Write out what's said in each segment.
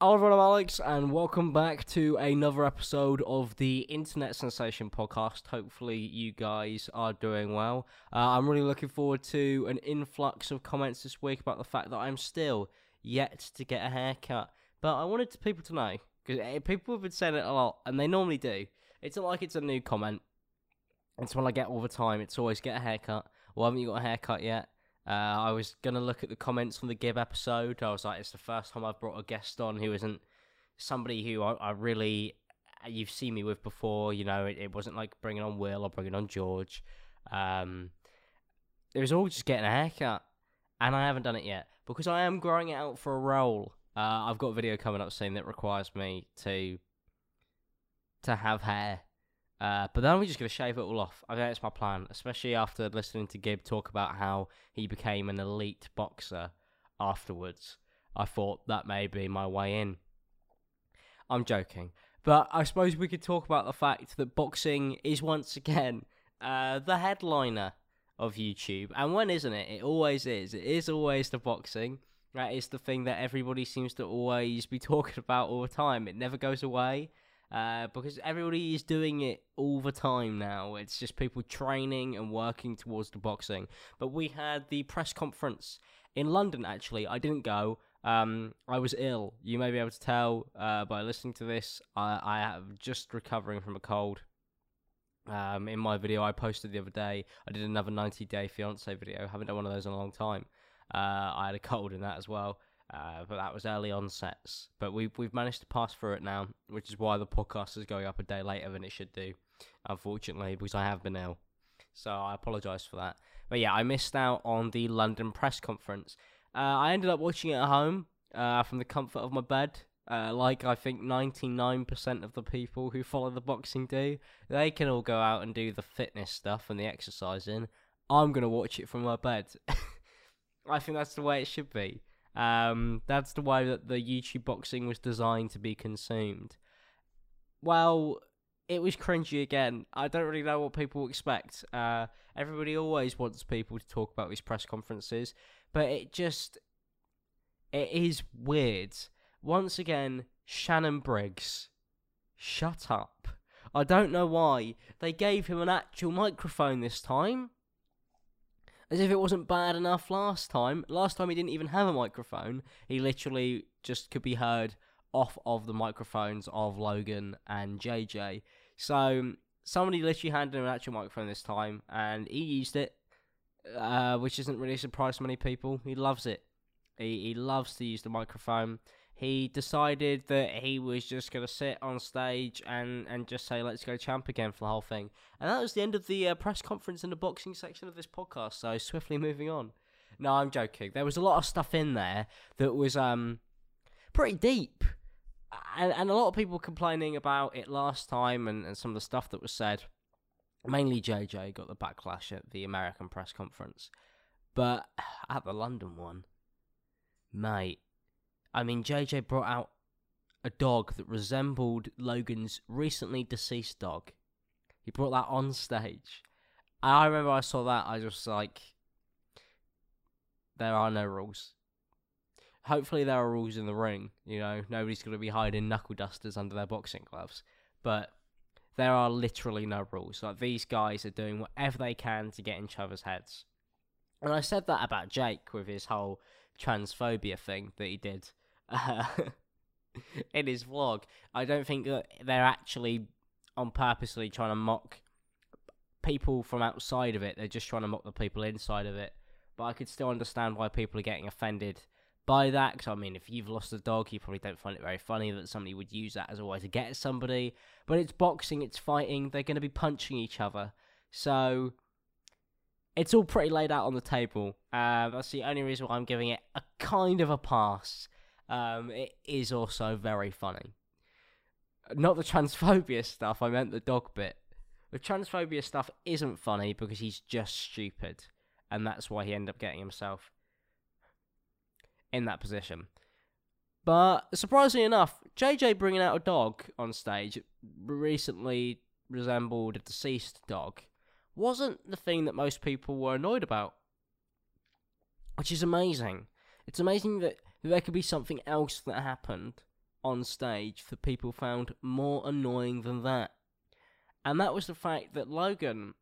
Hello everyone, I'm Alex, and welcome back to another episode of the Internet Sensation Podcast. Hopefully, you guys are doing well. Uh, I'm really looking forward to an influx of comments this week about the fact that I'm still yet to get a haircut. But I wanted people to know, because people have been saying it a lot, and they normally do. It's not like it's a new comment. It's one I get all the time. It's always get a haircut. Well, haven't you got a haircut yet? Uh, I was gonna look at the comments from the Gib episode. I was like, it's the first time I've brought a guest on who isn't somebody who I, I really you've seen me with before. You know, it, it, wasn't like bringing on Will or bringing on George. Um, it was all just getting a haircut, and I haven't done it yet because I am growing it out for a role. Uh, I've got a video coming up soon that requires me to to have hair. Uh, but then we're just going to shave it all off. I think that's my plan, especially after listening to Gib talk about how he became an elite boxer afterwards. I thought that may be my way in. I'm joking. But I suppose we could talk about the fact that boxing is once again uh, the headliner of YouTube. And when isn't it? It always is. It is always the boxing. That is the thing that everybody seems to always be talking about all the time. It never goes away uh, because everybody is doing it all the time now. It's just people training and working towards the boxing. But we had the press conference in London. Actually, I didn't go. Um, I was ill. You may be able to tell uh, by listening to this. I, I am just recovering from a cold. Um, in my video I posted the other day, I did another 90 day fiance video. Haven't done one of those in a long time. Uh, I had a cold in that as well. Uh, but that was early onsets. But we've we've managed to pass through it now, which is why the podcast is going up a day later than it should do, unfortunately, because I have been ill. So I apologise for that. But yeah, I missed out on the London press conference. Uh, I ended up watching it at home uh, from the comfort of my bed. Uh, like I think 99% of the people who follow the boxing do. They can all go out and do the fitness stuff and the exercising. I'm to watch it from my bed. I think that's the way it should be. Um, that's the way that the YouTube boxing was designed to be consumed. Well, it was cringy again. I don't really know what people expect. Uh, everybody always wants people to talk about these press conferences, but it just it is weird. Once again, Shannon Briggs, shut up. I don't know why they gave him an actual microphone this time. As if it wasn't bad enough last time. Last time he didn't even have a microphone. He literally just could be heard off of the microphones of Logan and JJ. So somebody literally handed him an actual microphone this time, and he used it, uh, which isn't really a surprise to many people. He loves it. He he loves to use the microphone he decided that he was just going to sit on stage and, and just say, let's go champ again for the whole thing. And that was the end of the uh, press conference in the boxing section of this podcast. So, swiftly moving on. No, I'm joking. There was a lot of stuff in there that was um pretty deep. And, and a lot of people complaining about it last time and, and some of the stuff that was said. Mainly JJ got the backlash at the American press conference. But at the London one, mate, I mean, JJ brought out a dog that resembled Logan's recently deceased dog. He brought that on stage. I remember I saw that, I was like, there are no rules. Hopefully, there are rules in the ring. You know, nobody's going to be hiding knuckle dusters under their boxing gloves. But there are literally no rules. Like, these guys are doing whatever they can to get in each other's heads. And I said that about Jake with his whole transphobia thing that he did uh, in his vlog. I don't think that they're actually on purposely trying to mock people from outside of it. They're just trying to mock the people inside of it. But I could still understand why people are getting offended by that. Because I mean, if you've lost a dog, you probably don't find it very funny that somebody would use that as a way to get somebody. But it's boxing, it's fighting. They're going to be punching each other, so it's all pretty laid out on the table. Uh, that's the only reason why I'm giving it a kind of a pass. Um, it is also very funny. Not the transphobia stuff, I meant the dog bit. The transphobia stuff isn't funny because he's just stupid. And that's why he ended up getting himself in that position. But surprisingly enough, JJ bringing out a dog on stage recently resembled a deceased dog wasn't the thing that most people were annoyed about. Which is amazing. It's amazing that there could be something else that happened on stage that people found more annoying than that. And that was the fact that Logan,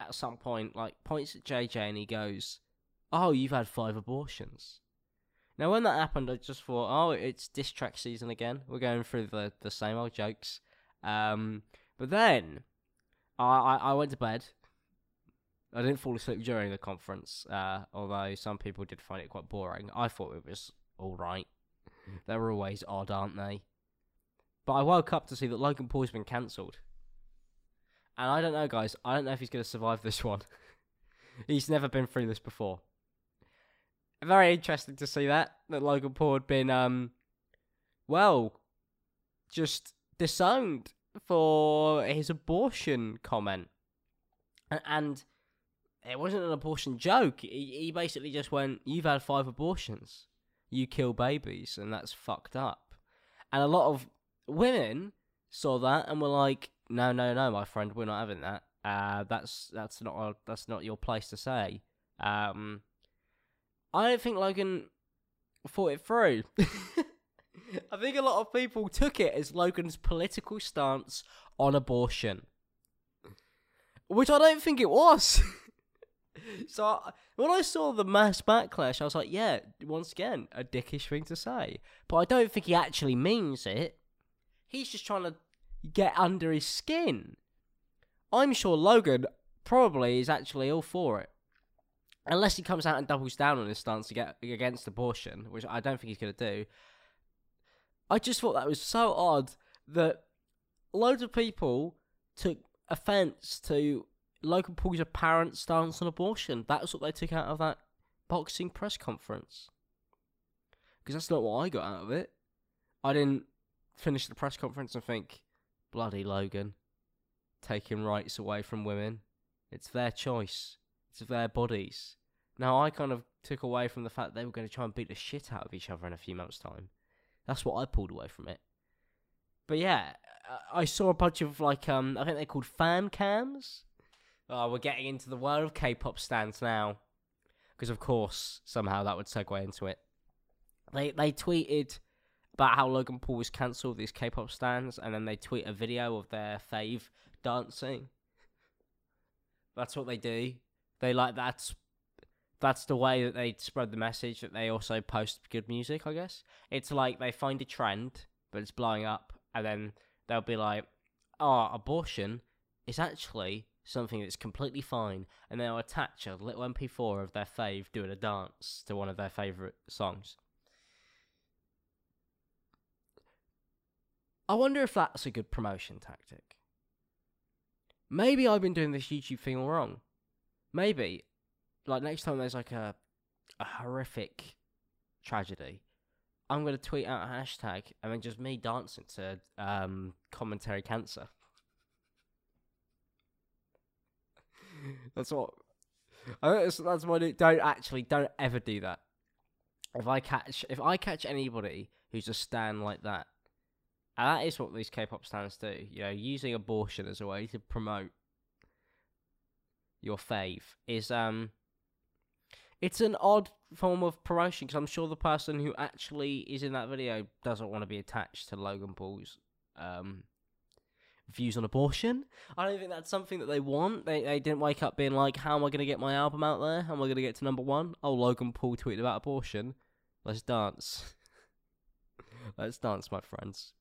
at some point, like, points at JJ and he goes, Oh, you've had five abortions. Now, when that happened, I just thought, oh, it's diss track season again. We're going through the, the same old jokes. Um, but then, I, I, I went to bed. I didn't fall asleep during the conference, uh, although some people did find it quite boring. I thought it was alright. They're always odd, aren't they? But I woke up to see that Logan Paul's been cancelled. And I don't know, guys. I don't know if he's going to survive this one. he's never been through this before very interesting to see that that Logan Paul had been um well just disowned for his abortion comment and it wasn't an abortion joke he, he basically just went you've had five abortions you kill babies and that's fucked up and a lot of women saw that and were like no no no my friend we're not having that uh that's that's not a, that's not your place to say um I don't think Logan thought it through. I think a lot of people took it as Logan's political stance on abortion, which I don't think it was. so when I saw the mass backlash, I was like, yeah, once again, a dickish thing to say. But I don't think he actually means it. He's just trying to get under his skin. I'm sure Logan probably is actually all for it unless he comes out and doubles down on his stance against abortion, which I don't think he's going to do. I just thought that was so odd that loads of people took offence to Logan Paul's apparent stance on abortion. That's what they took out of that boxing press conference. Because that's not what I got out of it. I didn't finish the press conference and think, bloody Logan, taking rights away from women. It's their choice. It's their bodies. Now, I kind of took away from the fact they were going to try and beat the shit out of each other in a few months' time. That's what I pulled away from it. But yeah, I saw a bunch of like um, I think they're called fan cams. Oh, we're getting into the world of K-pop stans now, because of course somehow that would segue into it. They they tweeted about how Logan Paul was cancelled these K-pop stans, and then they tweet a video of their fave dancing. That's what they do. They like that's that's the way that they spread the message that they also post good music, I guess. It's like they find a trend, but it's blowing up, and then they'll be like, oh, abortion is actually something that's completely fine, and they'll attach a little MP4 of their fave doing a dance to one of their favourite songs. I wonder if that's a good promotion tactic. Maybe I've been doing this YouTube thing all wrong. Maybe like next time there's like a a horrific tragedy, I'm gonna tweet out a hashtag and then just me dancing to um commentary cancer. That's what. I that's, what. It, don't actually don't ever do that. If I catch if I catch anybody who's a stan like that, and that is what these K-pop stans do. You know, using abortion as a way to promote your fave is um it's an odd form of promotion because I'm sure the person who actually is in that video doesn't want to be attached to Logan Paul's um, views on abortion. I don't think that's something that they want. They they didn't wake up being like, "How am I going to get my album out there? How am I going to get to number one?" Oh, Logan Paul tweeted about abortion. Let's dance. Let's dance, my friends.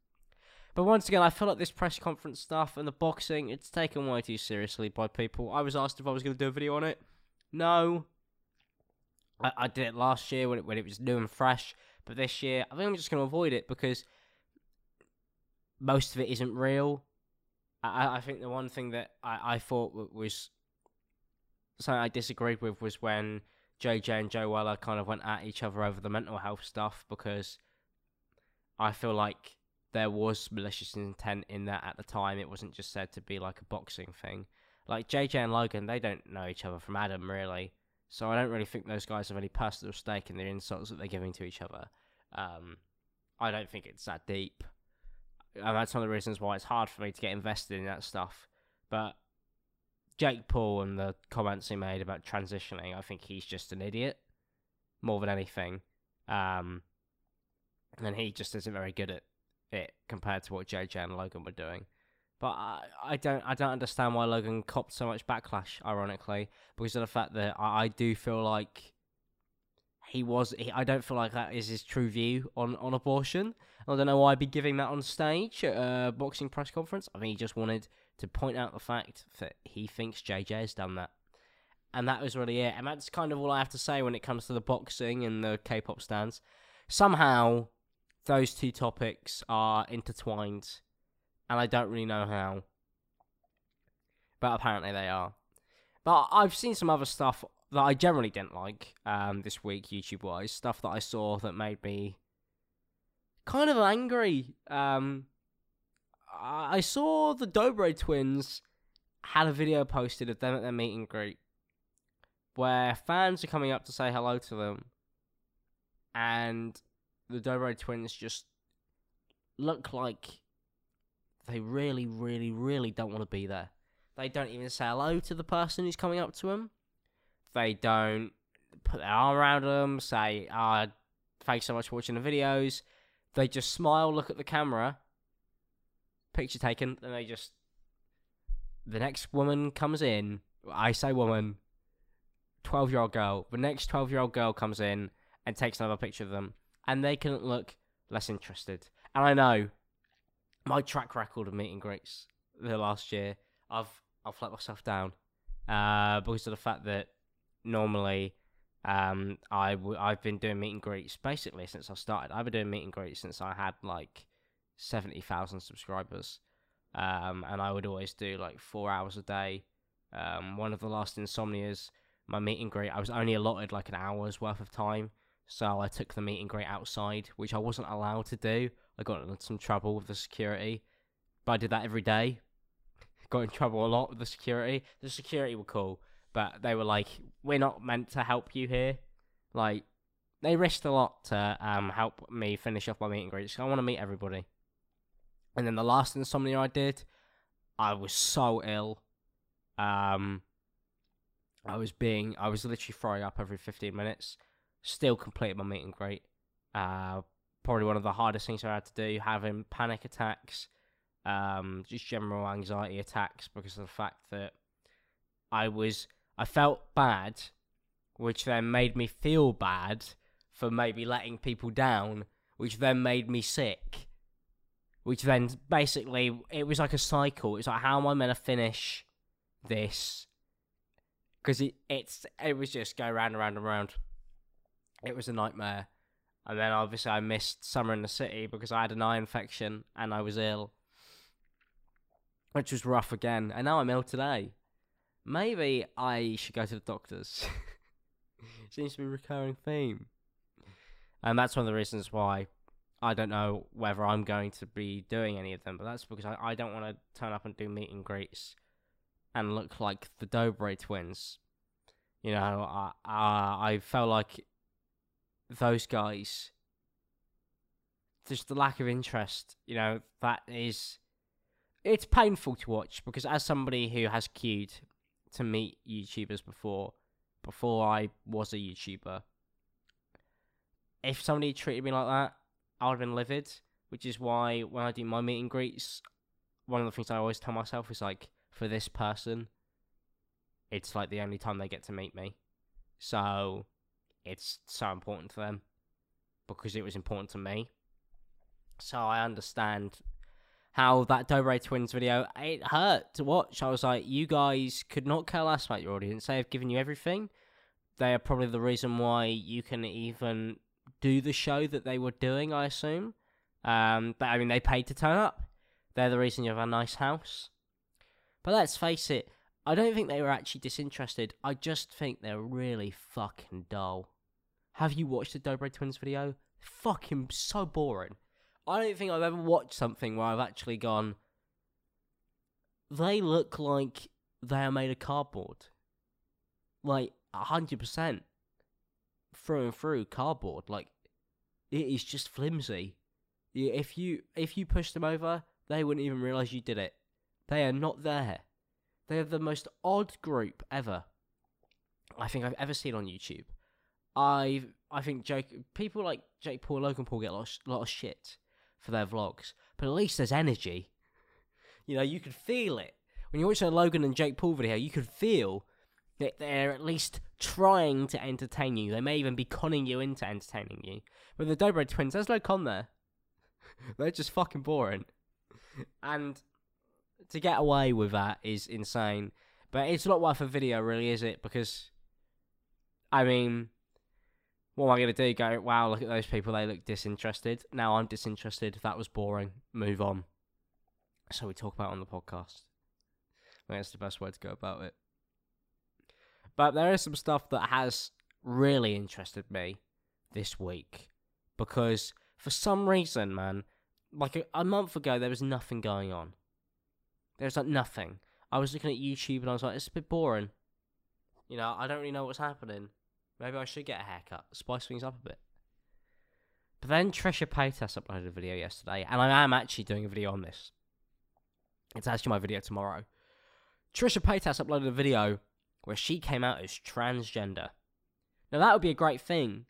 But once again, I feel like this press conference stuff and the boxing, it's taken way too seriously by people. I was asked if I was going to do a video on it. No, I, I did it last year when it, when it was new and fresh, but this year I think I'm just going to avoid it because most of it isn't real. I, I think the one thing that I, I thought was something I disagreed with was when JJ and Joe Weller kind of went at each other over the mental health stuff because I feel like there was malicious intent in that at the time. It wasn't just said to be like a boxing thing. Like JJ and Logan, they don't know each other from Adam really. So I don't really think those guys have any personal stake in the insults that they're giving to each other. Um, I don't think it's that deep. And that's one of the reasons why it's hard for me to get invested in that stuff. But Jake Paul and the comments he made about transitioning, I think he's just an idiot more than anything. Um, and he just isn't very good at it compared to what JJ and Logan were doing. But I, I don't I don't understand why Logan copped so much backlash. Ironically, because of the fact that I, I do feel like he was. He, I don't feel like that is his true view on on abortion. I don't know why I'd be giving that on stage at a boxing press conference. I think he just wanted to point out the fact that he thinks JJ has done that. And that was really it. And that's kind of all I have to say when it comes to the boxing and the K pop stans. Somehow, those two topics are intertwined, and I don't really know how. But apparently they are. But I've seen some other stuff that I generally didn't like um, this week, YouTube wise. Stuff that I saw that made me kind of angry. Um, I saw the Dobre twins had a video posted of them at their meet and greet where fans are coming up to say hello to them, and the Dobre twins just look like they really, really, really don't want to be there. They don't even say hello to the person who's coming up to them. They don't put their arm around them, say, ah, oh, thanks so much for watching the videos. They just smile, look at the camera, picture taken, and they just. The next woman comes in. I say woman, 12 year old girl. The next 12 year old girl comes in and takes another picture of them, and they can look less interested. And I know my track record of meeting greets the last year, I've I've let myself down uh, because of the fact that normally um, I w- I've been doing meet and greets basically since I started. I've been doing meet and greets since I had like seventy thousand subscribers, um, and I would always do like four hours a day. Um, one of the last insomnias, my meet and greet, I was only allotted like an hour's worth of time, so I took the meet and greet outside, which I wasn't allowed to do. I got in some trouble with the security, but I did that every day. Got in trouble a lot with the security. The security were cool but they were like, "We're not meant to help you here." Like, they risked a lot to um, help me finish off my meet and greet. So I want to meet everybody. And then the last insomnia I did, I was so ill. Um, I was being, I was literally throwing up every 15 minutes. Still completed my meet and greet. Uh, probably one of the hardest things I had to do, having panic attacks, um, just general anxiety attacks because of the fact that I was I felt bad, which then made me feel bad for maybe letting people down, which then made me sick. Which then basically it was like a cycle. It's like how am I meant to finish this? Because it it's it was just go round and round and round. It was a nightmare. And then obviously I missed summer in the city because I had an eye infection and I was ill. Which was rough again. And now I'm ill today maybe I should go to the doctors. Seems to be a recurring theme. And that's one of the reasons why I don't know whether I'm going to be doing any of them, but that's because I, I don't want to turn up and do meet and greets and look like the Dobre twins. You know, I, I, I felt like those guys, just the lack of interest, you know, that is. It's painful to watch because as somebody who has queued to meet YouTubers before before I was a YouTuber. If somebody treated me like that, I would have been livid. Which is why when I do my meet and greets, one of the things I always tell myself is like, for this person, it's like the only time they get to meet me. So it's so important to them because it was important to me. So I understand how that Dobre Twins video, it hurt to watch. I was like, you guys could not care less about your audience. They have given you everything. They are probably the reason why you can even do the show that they were doing, I assume. Um, but I mean, they paid to turn up. They're the reason you have a nice house. But let's face it, I don't think they were actually disinterested. I just think they're really fucking dull. Have you watched the Dobre Twins video? Fucking so boring. I don't think I've ever watched something where I've actually gone. They look like they are made of cardboard. Like hundred percent through and through cardboard. Like it is just flimsy. If you if you push them over, they wouldn't even realize you did it. They are not there. They are the most odd group ever. I think I've ever seen on YouTube. I I think Jake people like Jake Paul, Logan Paul get a lot of, lot of shit for their vlogs, but at least there's energy. You know, you could feel it when you're watching a Logan and Jake Paul video. You could feel that they're at least trying to entertain you. They may even be conning you into entertaining you. But the Dobre twins, there's no con there. they're just fucking boring, and to get away with that is insane. But it's not worth a video, really, is it? Because, I mean, what am I going to do? Go, wow, look at those people, they look disinterested. Now I'm disinterested. That was boring. Move on. So we talk about on the podcast. I think that's the best way to go about it. But there is some stuff that has really interested me this week. Because for some reason, man, like a, a month ago, there was nothing going on. There was like nothing. I was looking at YouTube and I was like, it's a bit boring. You know, I don't really know what's happening. Maybe I should get a haircut, spice things up a bit. But then Trisha Paytas uploaded a video yesterday, and I am actually doing a video on this. It's actually my video tomorrow. Trisha Paytas uploaded a video where she came out as transgender. Now that would be a great thing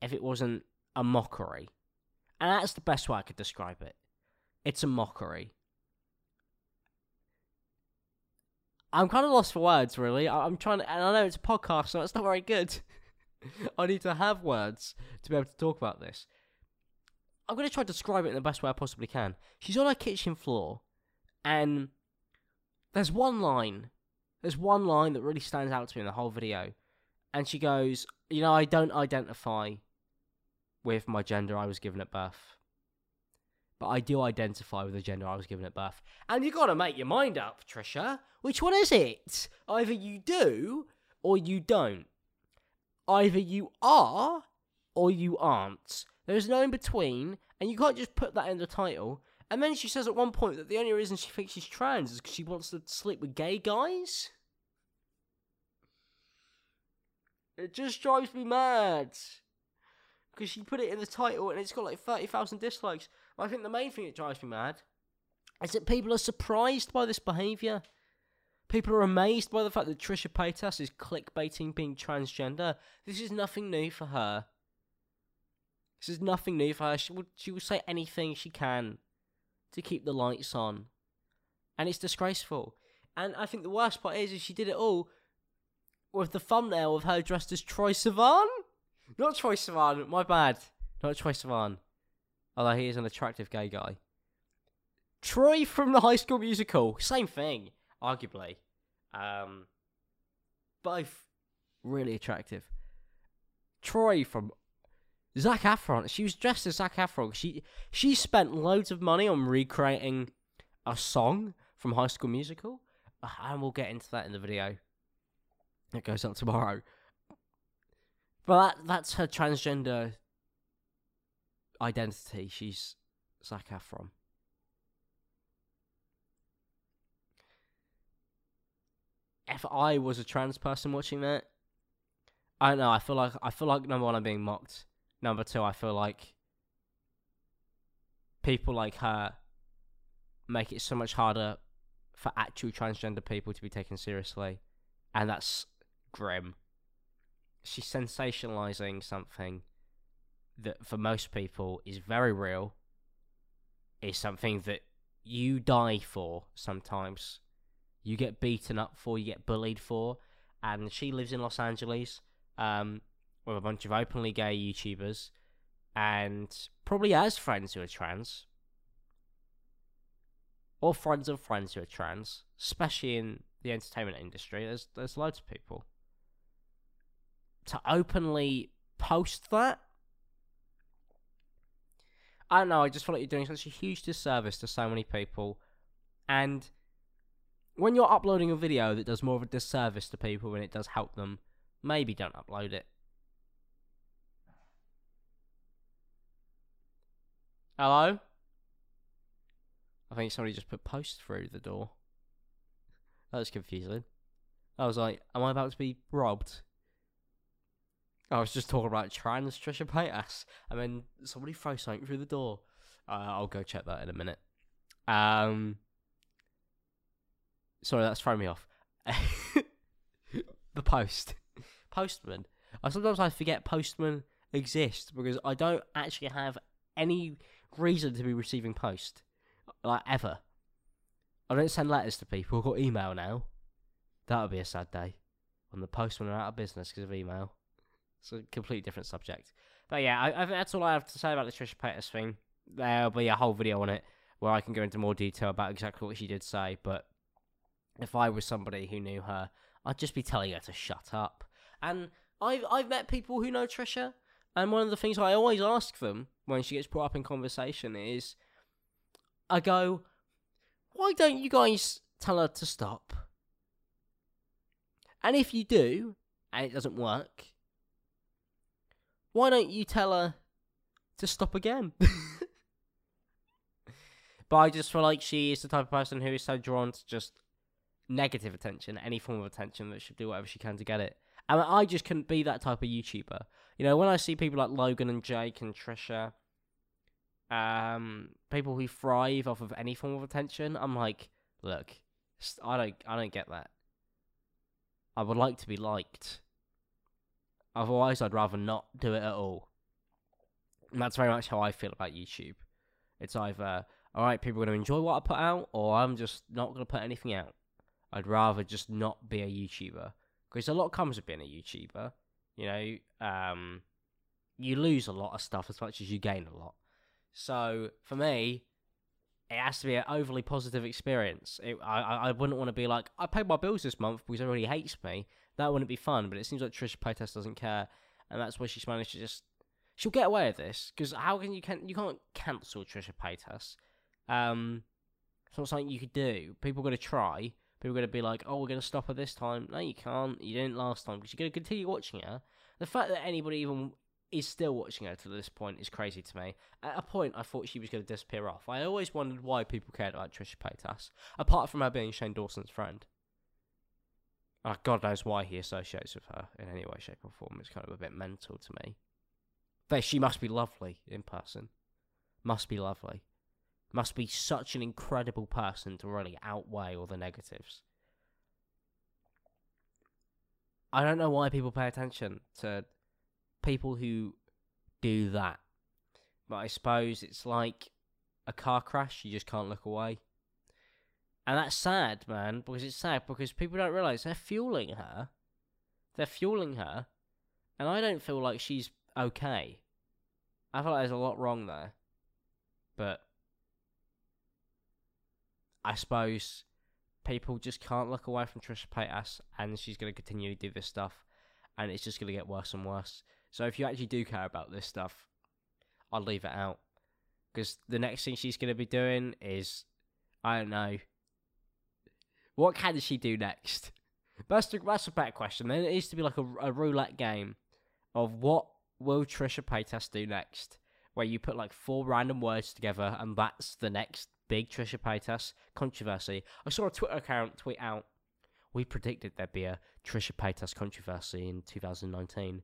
if it wasn't a mockery. And that's the best way I could describe it. It's a mockery. I'm kind of lost for words, really. I'm trying to, and I know it's a podcast, so it's not very good. I need to have words to be able to talk about this. I'm going to try to describe it in the best way I possibly can. She's on her kitchen floor, and there's one line. There's one line that really stands out to me in the whole video. And she goes, You know, I don't identify with my gender I was given at birth. But I do identify with the gender I was given at birth. And you gotta make your mind up, Trisha. Which one is it? Either you do or you don't. Either you are or you aren't. There's no in between, and you can't just put that in the title. And then she says at one point that the only reason she thinks she's trans is because she wants to sleep with gay guys. It just drives me mad. Because she put it in the title and it's got like 30,000 dislikes. I think the main thing that drives me mad is that people are surprised by this behaviour. People are amazed by the fact that Trisha Paytas is clickbaiting being transgender. This is nothing new for her. This is nothing new for her. She will, she will say anything she can to keep the lights on. And it's disgraceful. And I think the worst part is, is she did it all with the thumbnail of her dressed as Troye Sivan. Not Troye Sivan, my bad. Not Troye Sivan. Although he is an attractive gay guy. Troy from the High School Musical. Same thing, arguably. Um, both really attractive. Troy from Zac Efron. She was dressed as Zac Efron. She she spent loads of money on recreating a song from High School Musical, uh, and we'll get into that in the video. It goes up tomorrow. But that, that's her transgender identity. She's Zac Efron. If I was a trans person watching that, I don't know. I feel like I feel like number one, I'm being mocked. Number two, I feel like people like her make it so much harder for actual transgender people to be taken seriously, and that's grim. She's sensationalizing something that for most people is very real, is something that you die for sometimes. You get beaten up for, you get bullied for, and she lives in Los Angeles um, with a bunch of openly gay YouTubers and probably has friends who are trans. Or friends of friends who are trans, especially in the entertainment industry. There's there's loads of people to openly post that. I don't know, I just feel like you're doing such a huge disservice to so many people. And when you're uploading a video that does more of a disservice to people than it does help them, maybe don't upload it. Hello? I think somebody just put post through the door. That was confusing. I was like, am I about to be robbed? I was just talking about trans Trisha Paytas, and then somebody throw something through the door. Uh, I'll go check that in a minute. Um, sorry, that's throwing me off. the post, postman. I sometimes I forget postman exists because I don't actually have any reason to be receiving post, like ever. I don't send letters to people. I've got email now. That would be a sad day when the postmen are out of business because of email. It's a completely different subject. But yeah, I, I that's all I have to say about the Trisha Paytas thing. There'll be a whole video on it where I can go into more detail about exactly what she did say. But if I was somebody who knew her, I'd just be telling her to shut up. And I've I've met people who know Trisha, and one of the things I always ask them when she gets brought up in conversation is, I go, why don't you guys tell her to stop? And if you do, and it doesn't work, why don't you tell her to stop again? but I just feel like she is the type of person who is so drawn to just negative attention, any form of attention, that she'll do whatever she can to get it. And I just couldn't be that type of YouTuber. You know, when I see people like Logan and Jake and Trisha, um, people who thrive off of any form of attention, I'm like, look, I don't, I don't get that. I would like to be liked. Otherwise, I'd rather not do it at all. And that's very much how I feel about YouTube. It's either, alright, people are going to enjoy what I put out, or I'm just not going to put anything out. I'd rather just not be a YouTuber. Because a lot comes with being a YouTuber. You know, um, you lose a lot of stuff as much as you gain a lot. So, for me, it has to be an overly positive experience. It, I, I wouldn't want to be like, I paid my bills this month because everybody hates me that wouldn't be fun. But it seems like Trisha Paytas doesn't care, and that's why she's managed to just she'll get away with this because how can you can you can't cancel Trisha Paytas? Um, it's not something you could do. People going to try. People are going to be like, "Oh, we're going to stop her this time." No, you can't. You didn't last time because you're going to continue watching her. The fact that anybody even is still watching her to this point is crazy to me. At a point, I thought she was going to disappear off. I always wondered why people cared about Trisha Paytas, apart from her being Shane Dawson's friend. Uh, God knows why he associates with her in any way, shape, or form. It's kind of a bit mental to me. But she must be lovely in person. Must be lovely. Must be such an incredible person to really outweigh all the negatives. I don't know why people pay attention to people who do that. But I suppose it's like a car crash, you just can't look away. And that's sad, man, because it's sad because people don't realize they're fueling her. They're fueling her. And I don't feel like she's okay. I feel like there's a lot wrong there. But I suppose people just can't look away from Trisha Paytas and she's going to continue to do this stuff and it's just going to get worse and worse. So if you actually do care about this stuff, I'll leave it out. Because the next thing she's going to be doing is, I don't know, what can she do next? That's, the, that's a better question. Then it needs to be like a, a roulette game of what will Trisha Paytas do next, where you put like four random words together, and that's the next big Trisha Paytas controversy. I saw a Twitter account tweet out, "We predicted there'd be a Trisha Paytas controversy in 2019."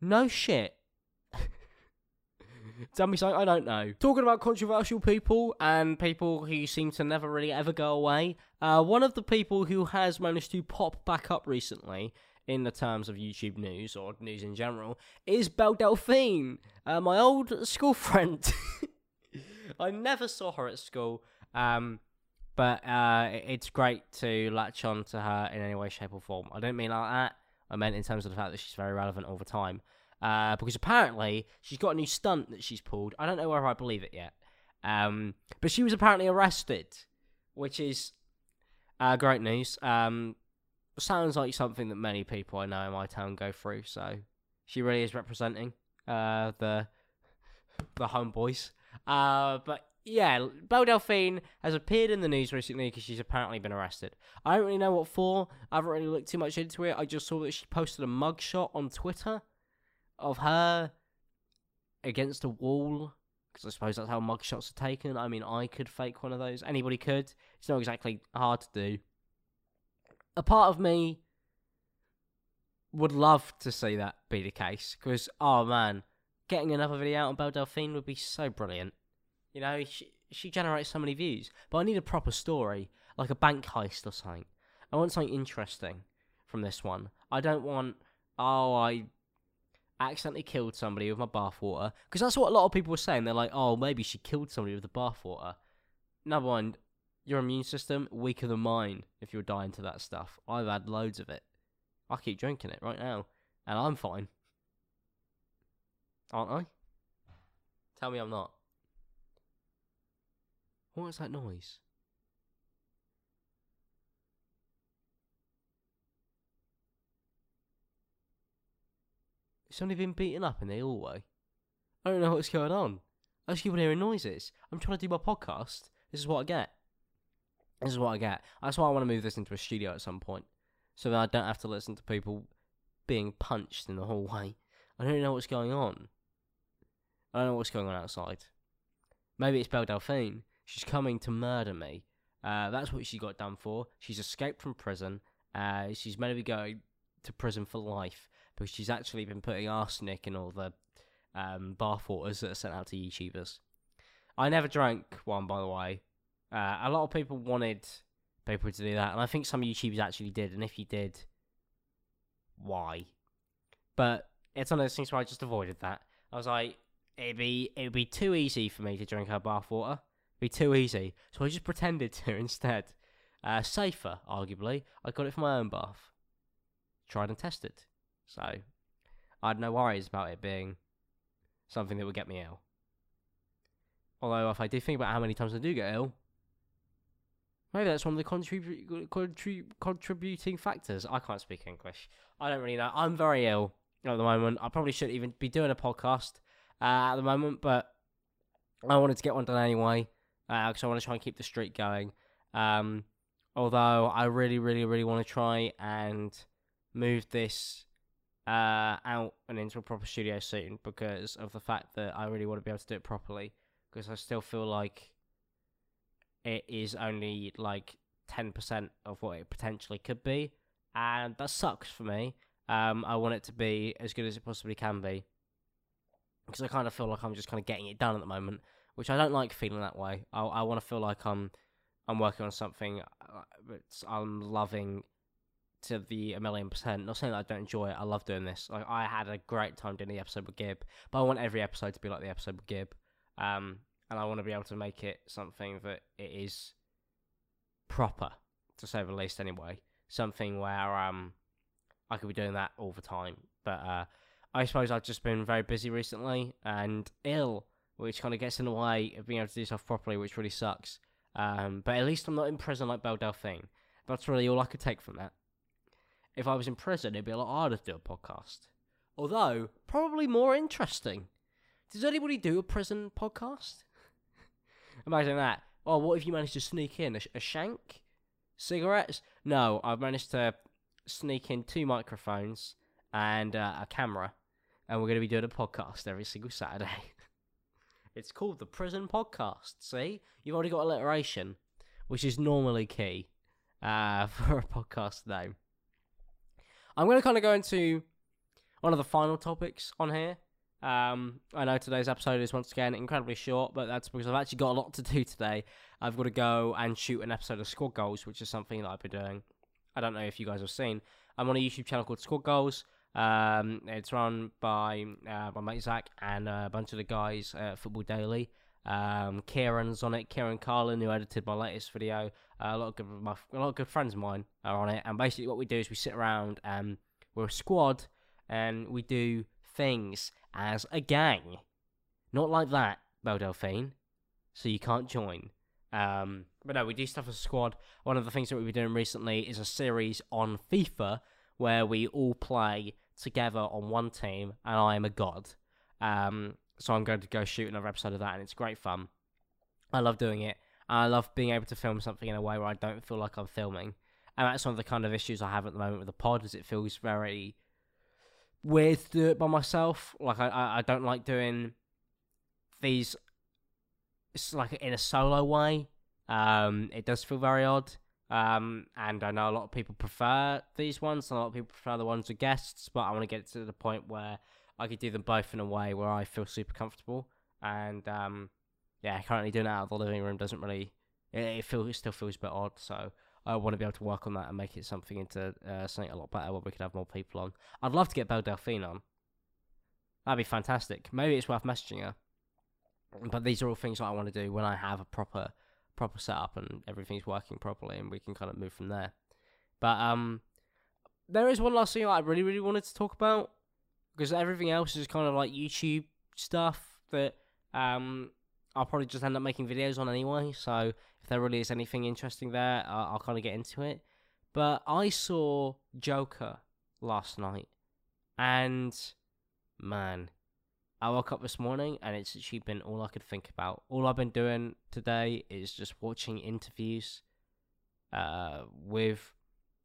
No shit. Tell me something I don't know. Talking about controversial people and people who seem to never really ever go away, uh, one of the people who has managed to pop back up recently in the terms of YouTube news or news in general is Belle Delphine, uh, my old school friend. I never saw her at school, um, but uh, it's great to latch on to her in any way, shape, or form. I don't mean like that. I meant in terms of the fact that she's very relevant all the time uh, because apparently she's got a new stunt that she's pulled. I don't know whether I believe it yet, um, but she was apparently arrested, which is uh, great news. Um, sounds like something that many people I know in my town go through. So she really is representing uh, the the homeboys. Uh, but yeah, Belle Delphine has appeared in the news recently because she's apparently been arrested. I don't really know what for. I haven't really looked too much into it. I just saw that she posted a mugshot on Twitter of her against a wall because I suppose that's how mugshots are taken. I mean, I could fake one of those. Anybody could. It's not exactly hard to do. A part of me would love to see that be the case because, oh man, getting another video out on Belle Delphine would be so brilliant. You know, she, she generates so many views. But I need a proper story, like a bank heist or something. I want something interesting from this one. I don't want, oh, I accidentally killed somebody with my bathwater, because that's what a lot of people were saying. They're like, oh, maybe she killed somebody with the bathwater. Number one, your immune system weaker than mine if you're dying to that stuff. I've had loads of it. I keep drinking it right now, and I'm fine. Aren't I? Tell me I'm not. What was that noise? It's only been beaten up in the hallway? I don't know what's going on. I just keep on hearing noises. I'm trying to do my podcast. This is what I get. This is what I get. That's why I want to move this into a studio at some point. So that I don't have to listen to people being punched in the hallway. I don't know what's going on. I don't know what's going on outside. Maybe it's Belle Delphine. She's coming to murder me. Uh, that's what she got done for. She's escaped from prison. Uh, she's meant to be going to prison for life because she's actually been putting arsenic in all the um, bathwaters that are sent out to YouTubers. I never drank one, by the way. Uh, a lot of people wanted people to do that, and I think some YouTubers actually did. And if you did, why? But it's one of those things where I just avoided that. I was like, it'd be it'd be too easy for me to drink her bathwater. Be too easy, so I just pretended to instead. Uh, safer, arguably. I got it for my own bath. Tried and tested. So I had no worries about it being something that would get me ill. Although, if I do think about how many times I do get ill, maybe that's one of the contribu- contrib- contributing factors. I can't speak English. I don't really know. I'm very ill at the moment. I probably shouldn't even be doing a podcast uh, at the moment, but I wanted to get one done anyway because uh, I want to try and keep the streak going. Um, although I really, really, really want to try and move this uh, out and into a proper studio soon because of the fact that I really want to be able to do it properly. Because I still feel like it is only like 10% of what it potentially could be, and that sucks for me. Um, I want it to be as good as it possibly can be because I kind of feel like I'm just kind of getting it done at the moment, which I don't like feeling that way. I, I want to feel like I'm I'm working on something uh, that I'm loving to the a million percent. Not saying that I don't enjoy it. I love doing this. Like I had a great time doing the episode with Gib, but I want every episode to be like the episode with Gib, um, and I want to be able to make it something that it is proper, to say the least. Anyway, something where um I could be doing that all the time. But uh, I suppose I've just been very busy recently and ill, which kind of gets in the way of being able to do stuff properly, which really sucks. Um, but at least I'm not in prison like Belle Delphine. That's really all I could take from that if I was in prison, it'd be a lot harder to do a podcast. Although, probably more interesting. Does anybody do a prison podcast? Imagine that. Oh, what if you managed to sneak in a, a shank? Cigarettes? No, I've managed to sneak in two microphones and uh, a camera, and we're going to be doing a podcast every single Saturday. it's called the Prison Podcast. See, you've already got alliteration, which is normally key uh, for a podcast name. I'm going to kind of go into one of the final topics on here. Um, I know today's episode is once again incredibly short, but that's because I've actually got a lot to do today. I've got to go and shoot an episode of Squad Goals, which is something that I've been doing. I don't know if you guys have seen. I'm on a YouTube channel called Squad Goals. Um, it's run by uh, my mate Zach and a bunch of the guys at Football Daily. Um, Kieran's on it. Kieran Carlin, who edited my latest video. Uh, a lot of good, my, a lot of good friends of mine are on it. And basically, what we do is we sit around and we're a squad, and we do things as a gang. Not like that, Belle Delphine. So you can't join. Um, but no, we do stuff as a squad. One of the things that we've been doing recently is a series on FIFA where we all play together on one team, and I am a god. Um, so I'm going to go shoot another episode of that, and it's great fun. I love doing it. I love being able to film something in a way where I don't feel like I'm filming. And that's one of the kind of issues I have at the moment with the pod, is it feels very weird to do it by myself. Like I, I don't like doing these. It's like in a solo way. Um, it does feel very odd. Um, and I know a lot of people prefer these ones, and a lot of people prefer the ones with guests. But I want to get to the point where I could do them both in a way where I feel super comfortable. And um, yeah, currently doing it out of the living room doesn't really. It, it feels it still feels a bit odd. So I want to be able to work on that and make it something into uh, something a lot better where we could have more people on. I'd love to get Belle Delphine on. That'd be fantastic. Maybe it's worth messaging her. But these are all things that I want to do when I have a proper proper setup and everything's working properly and we can kind of move from there. But um there is one last thing I really, really wanted to talk about because everything else is kind of like YouTube stuff that um I'll probably just end up making videos on anyway. So if there really is anything interesting there, I'll, I'll kind of get into it. But I saw Joker last night, and man, I woke up this morning and it's actually been all I could think about. All I've been doing today is just watching interviews uh, with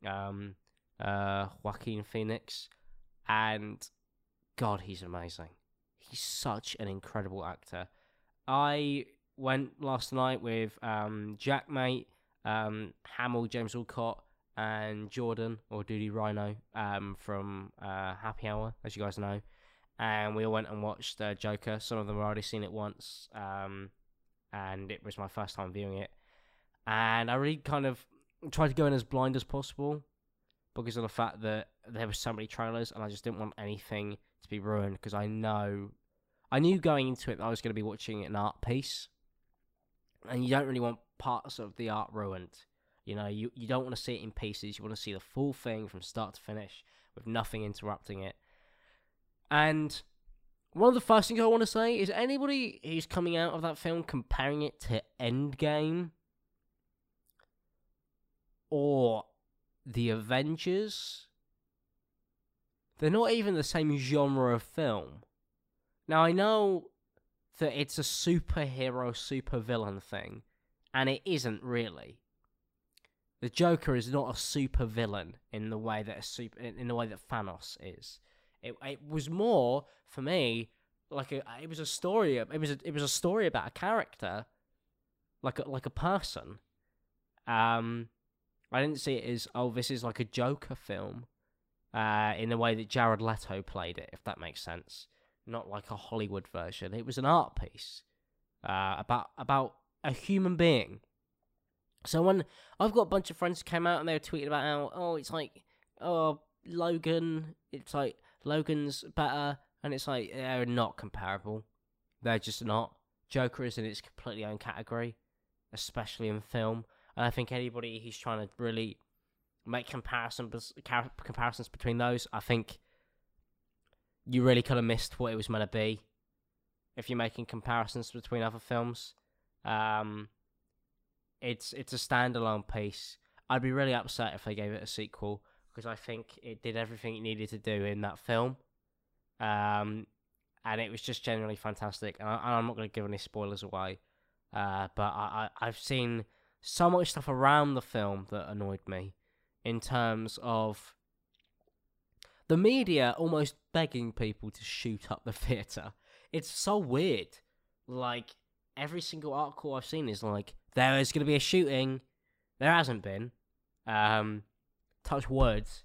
um, uh, Joaquin Phoenix, and God, he's amazing. He's such an incredible actor. I went last night with um, Jack Maate, um, Hamill, James Alcott, and Jordan or Duty Rhino um, from uh, Happy Hour, as you guys know. And we all went and watched uh, Joker. Some of them have already seen it once, um, and it was my first time viewing it. And I really kind of tried to go in as blind as possible because of the fact that there were so many trailers, and I just didn't want anything to be ruined because I know, I knew going into it that I was going to be watching an art piece, and you don't really want parts of the art ruined. You know, you, you don't want to see it in pieces. You want to see the full thing from start to finish with nothing interrupting it. And one of the first things I want to say is anybody who's coming out of that film comparing it to Endgame or The Avengers, they're not even the same genre of film. Now, I know that it's a superhero, supervillain thing, and it isn't really the Joker is not a super villain in the way that a super in the way that Thanos is. It it was more for me like a it was a story. It was a, it was a story about a character, like a, like a person. Um, I didn't see it as oh this is like a Joker film, uh, in the way that Jared Leto played it. If that makes sense, not like a Hollywood version. It was an art piece, uh, about about a human being so when I've got a bunch of friends who came out and they were tweeting about how oh it's like oh Logan it's like Logan's better and it's like they're not comparable. They're just not. Joker is in its completely own category, especially in film. And I think anybody who's trying to really make comparisons comparisons between those, I think you really kind of missed what it was meant to be. If you're making comparisons between other films, um, it's it's a standalone piece. I'd be really upset if they gave it a sequel because I think it did everything it needed to do in that film, um, and it was just generally fantastic. And, I, am not going to give any spoilers away, uh, but I, I I've seen so much stuff around the film that annoyed me, in terms of the media almost begging people to shoot up the theater. It's so weird. Like every single article I've seen is like there is going to be a shooting. There hasn't been. Um, touch words,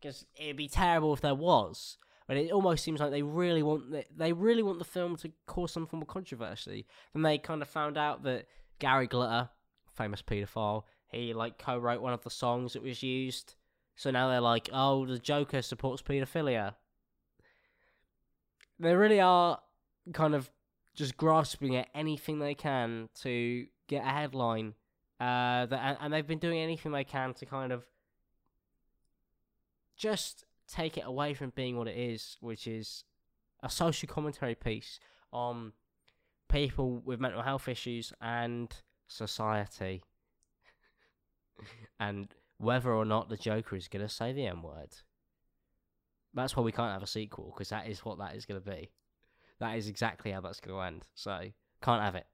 because it'd be terrible if there was. But it almost seems like they really want the, they really want the film to cause some form of controversy. Then they kind of found out that Gary Glitter, famous paedophile, he like co-wrote one of the songs that was used. So now they're like, oh, the Joker supports paedophilia. They really are kind of just grasping at anything they can to get a headline. Uh, that, and they've been doing anything they can to kind of just take it away from being what it is, which is a social commentary piece on people with mental health issues and society. and whether or not the Joker is going to say the M word. That's why we can't have a sequel, because that is what that is going to be. That is exactly how that's going to end. So, can't have it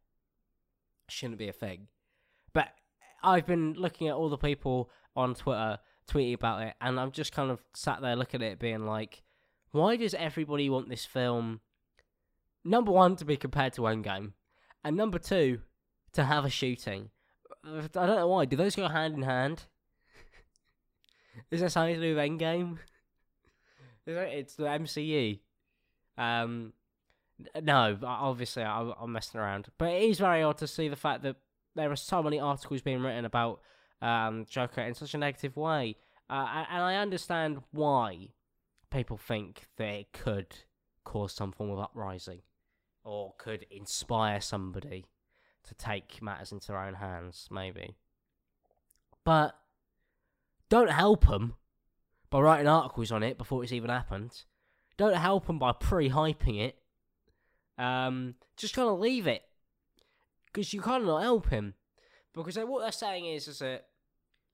shouldn't be a thing. But I've been looking at all the people on Twitter tweeting about it, and I'm just kind of sat there looking at it, being like, why does everybody want this film? Number one, to be compared to Endgame, and number two, to have a shooting. I don't know why. Do those go hand in hand? Is that something to do with Endgame? It's the MCU. Um, no, obviously I, am messing around, but it is very odd to see the fact that there are so many articles being written about um, Joker in such a negative way, uh, and I understand why people think that it could cause some form of uprising or could inspire somebody to take matters into their own hands, maybe. But don't help them by writing articles on it before it's even happened. Don't help them by pre hyping it. Um, just kind of leave it. Because you not help him. Because what they're saying is, is that,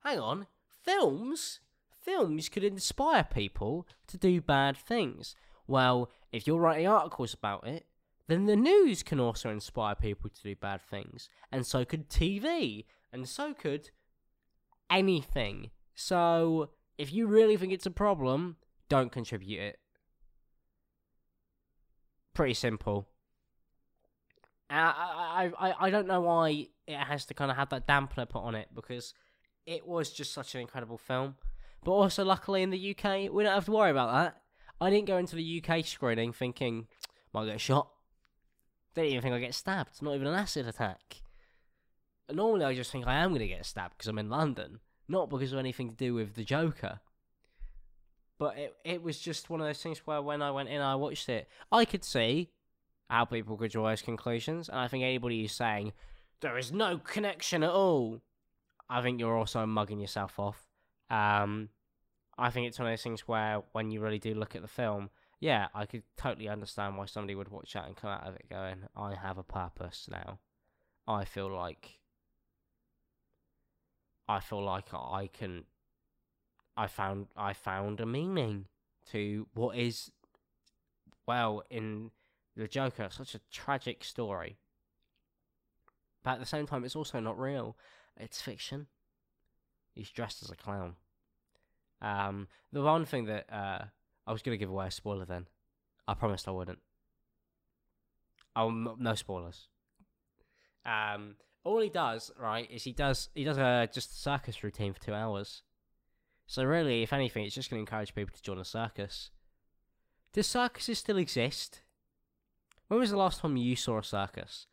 hang on, films? Films could inspire people to do bad things. Well, if you're writing articles about it, then the news can also inspire people to do bad things. And so could TV. And so could anything. So, if you really think it's a problem, don't contribute it. Pretty simple. I, I, I, I don't know why it has to kind of have that dampener put on it because it was just such an incredible film. But also, luckily in the UK, we don't have to worry about that. I didn't go into the UK screening thinking, might get shot. Didn't even think I'd get stabbed. Not even an acid attack. Normally, I just think I am going to get stabbed because I'm in London, not because of anything to do with the Joker. But it it was just one of those things where when I went in, I watched it. I could see how people could draw those conclusions, and I think anybody who's saying there is no connection at all, I think you're also mugging yourself off. Um, I think it's one of those things where when you really do look at the film, yeah, I could totally understand why somebody would watch that and come out of it going, I have a purpose now. I feel like I feel like I can I found I found a meaning to what is well in the Joker, such a tragic story. But at the same time it's also not real. It's fiction. He's dressed as a clown. Um, the one thing that uh, I was going to give away a spoiler then. I promised I wouldn't. Oh, no spoilers. Um, all he does, right, is he does he does a just a circus routine for two hours. So really, if anything, it's just going to encourage people to join a circus. Do circuses still exist? When was the last time you saw a circus?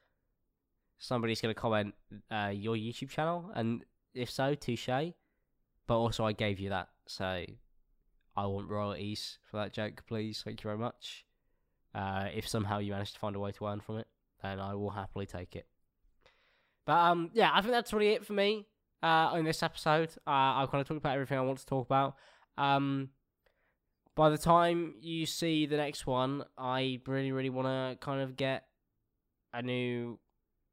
Somebody's going to comment uh, your YouTube channel, and if so, touche. But also, I gave you that, so I want royalties for that joke, please. Thank you very much. Uh, if somehow you manage to find a way to earn from it, then I will happily take it. But um, yeah, I think that's really it for me uh, in this episode. Uh, I've kind of talked about everything I want to talk about. Um, by the time you see the next one, I really, really want to kind of get a new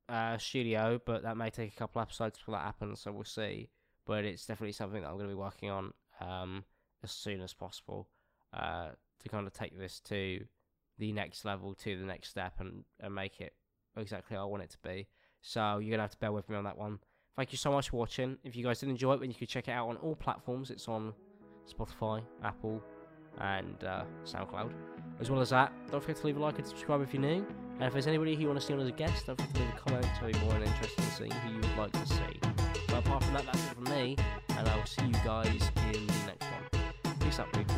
uh, studio, but that may take a couple episodes before that happens, so we'll see. But it's definitely something that I'm going to be working on. Um, as soon as possible uh, to kind of take this to the next level, to the next step, and, and make it exactly how I want it to be. So you're going to have to bear with me on that one. Thank you so much for watching. If you guys did enjoy it, then you can check it out on all platforms. It's on Spotify, Apple, and uh, SoundCloud. As well as that, don't forget to leave a like and subscribe if you're new. And if there's anybody who you want to see on as a guest, don't forget to leave a comment to be more interested in seeing who you would like to see. But apart from that, that's it from me, and I will see you guys in the next one. Peace out, people.